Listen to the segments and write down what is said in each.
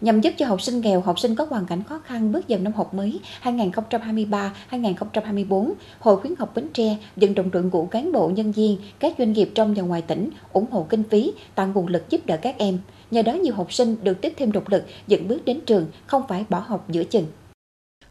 nhằm giúp cho học sinh nghèo, học sinh có hoàn cảnh khó khăn bước vào năm học mới 2023-2024, Hội khuyến học Bến Tre dẫn động đội ngũ cán bộ nhân viên, các doanh nghiệp trong và ngoài tỉnh ủng hộ kinh phí, tạo nguồn lực giúp đỡ các em. Nhờ đó nhiều học sinh được tiếp thêm động lực dẫn bước đến trường, không phải bỏ học giữa chừng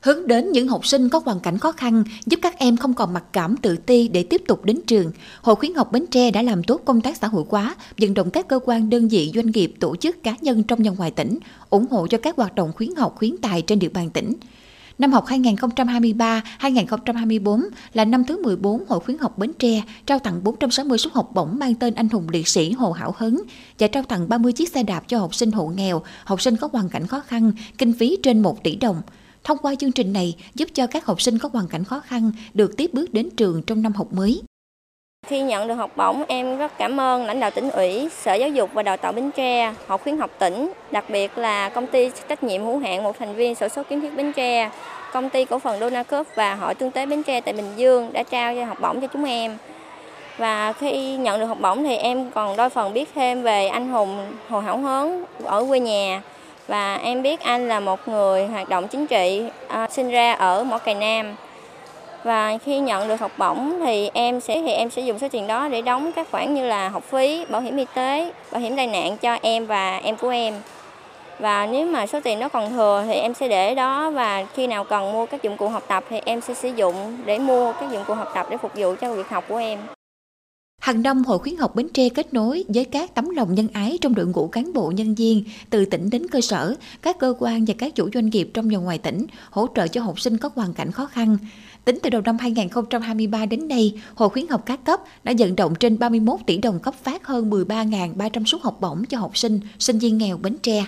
hướng đến những học sinh có hoàn cảnh khó khăn, giúp các em không còn mặc cảm tự ti để tiếp tục đến trường. Hội khuyến học Bến Tre đã làm tốt công tác xã hội hóa, vận động các cơ quan đơn vị doanh nghiệp, tổ chức cá nhân trong và ngoài tỉnh, ủng hộ cho các hoạt động khuyến học khuyến tài trên địa bàn tỉnh. Năm học 2023-2024 là năm thứ 14 Hội khuyến học Bến Tre trao tặng 460 suất học bổng mang tên anh hùng liệt sĩ Hồ Hảo Hấn và trao tặng 30 chiếc xe đạp cho học sinh hộ nghèo, học sinh có hoàn cảnh khó khăn, kinh phí trên 1 tỷ đồng. Thông qua chương trình này giúp cho các học sinh có hoàn cảnh khó khăn được tiếp bước đến trường trong năm học mới. Khi nhận được học bổng, em rất cảm ơn lãnh đạo tỉnh ủy, Sở Giáo dục và Đào tạo Bến Tre, Hội khuyến học tỉnh, đặc biệt là công ty trách nhiệm hữu hạn một thành viên sổ số kiến thiết Bến Tre, công ty cổ phần Donacop và Hội Tương tế Bến Tre tại Bình Dương đã trao cho học bổng cho chúng em. Và khi nhận được học bổng thì em còn đôi phần biết thêm về anh hùng Hồ Hảo Hớn ở quê nhà và em biết anh là một người hoạt động chính trị à, sinh ra ở Mỏ Cày Nam và khi nhận được học bổng thì em sẽ thì em sẽ dùng số tiền đó để đóng các khoản như là học phí, bảo hiểm y tế, bảo hiểm tai nạn cho em và em của em. Và nếu mà số tiền nó còn thừa thì em sẽ để đó và khi nào cần mua các dụng cụ học tập thì em sẽ sử dụng để mua các dụng cụ học tập để phục vụ cho việc học của em. Hàng năm, Hội khuyến học Bến Tre kết nối với các tấm lòng nhân ái trong đội ngũ cán bộ nhân viên từ tỉnh đến cơ sở, các cơ quan và các chủ doanh nghiệp trong và ngoài tỉnh hỗ trợ cho học sinh có hoàn cảnh khó khăn. Tính từ đầu năm 2023 đến nay, Hội khuyến học các cấp đã vận động trên 31 tỷ đồng cấp phát hơn 13.300 suất học bổng cho học sinh, sinh viên nghèo Bến Tre.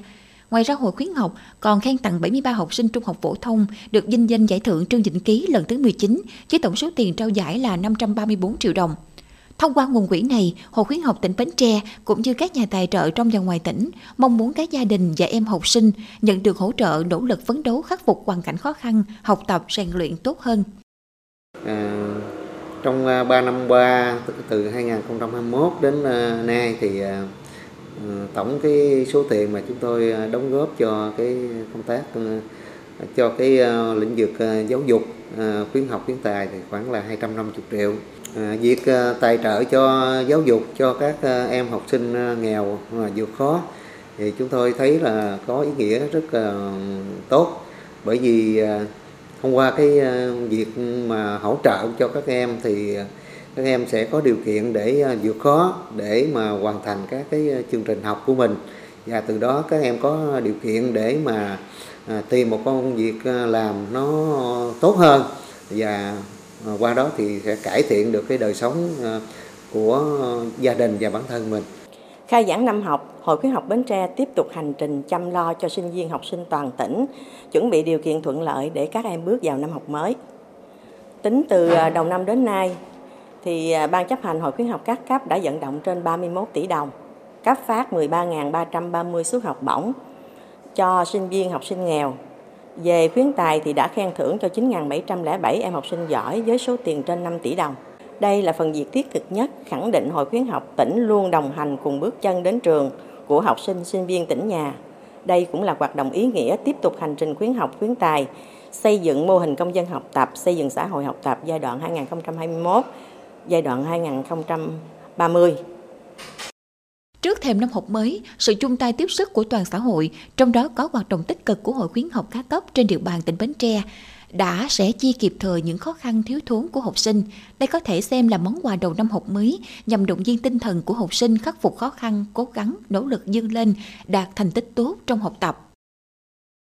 Ngoài ra, Hội khuyến học còn khen tặng 73 học sinh trung học phổ thông được vinh danh giải thưởng Trương Vĩnh Ký lần thứ 19 với tổng số tiền trao giải là 534 triệu đồng. Thông qua nguồn quỹ này, Hội khuyến học tỉnh Bến Tre cũng như các nhà tài trợ trong và ngoài tỉnh mong muốn các gia đình và em học sinh nhận được hỗ trợ nỗ lực phấn đấu khắc phục hoàn cảnh khó khăn, học tập, rèn luyện tốt hơn. À, trong à, 3 năm qua, từ 2021 đến à, nay thì à, tổng cái số tiền mà chúng tôi đóng góp cho cái công tác cho cái lĩnh vực giáo dục khuyến học khuyến tài thì khoảng là 250 triệu À, việc à, tài trợ cho giáo dục cho các à, em học sinh nghèo mà vượt khó thì chúng tôi thấy là có ý nghĩa rất là tốt. Bởi vì thông qua cái việc mà hỗ trợ cho các em thì các em sẽ có điều kiện để vượt khó để mà hoàn thành các cái chương trình học của mình. Và từ đó các em có điều kiện để mà tìm một công việc làm nó tốt hơn. Và Ờ, qua đó thì sẽ cải thiện được cái đời sống ờ, của gia đình và bản thân mình. Khai giảng năm học, Hội khuyến học Bến Tre tiếp tục hành trình chăm lo cho sinh viên học sinh toàn tỉnh, chuẩn bị điều kiện thuận lợi để các em bước vào năm học mới. Tính từ ờ, đầu năm đến nay, thì Ban chấp hành Hội khuyến học các cấp đã vận động trên 31 tỷ đồng, cấp phát 13.330 suất học bổng cho sinh viên học sinh nghèo về khuyến tài thì đã khen thưởng cho 9.707 em học sinh giỏi với số tiền trên 5 tỷ đồng. Đây là phần việc thiết thực nhất khẳng định Hội khuyến học tỉnh luôn đồng hành cùng bước chân đến trường của học sinh, sinh viên tỉnh nhà. Đây cũng là hoạt động ý nghĩa tiếp tục hành trình khuyến học khuyến tài, xây dựng mô hình công dân học tập, xây dựng xã hội học tập giai đoạn 2021, giai đoạn 2030. Trước thềm năm học mới, sự chung tay tiếp sức của toàn xã hội, trong đó có hoạt động tích cực của Hội khuyến học các cấp trên địa bàn tỉnh Bến Tre, đã sẽ chi kịp thời những khó khăn thiếu thốn của học sinh. Đây có thể xem là món quà đầu năm học mới nhằm động viên tinh thần của học sinh khắc phục khó khăn, cố gắng, nỗ lực dương lên, đạt thành tích tốt trong học tập.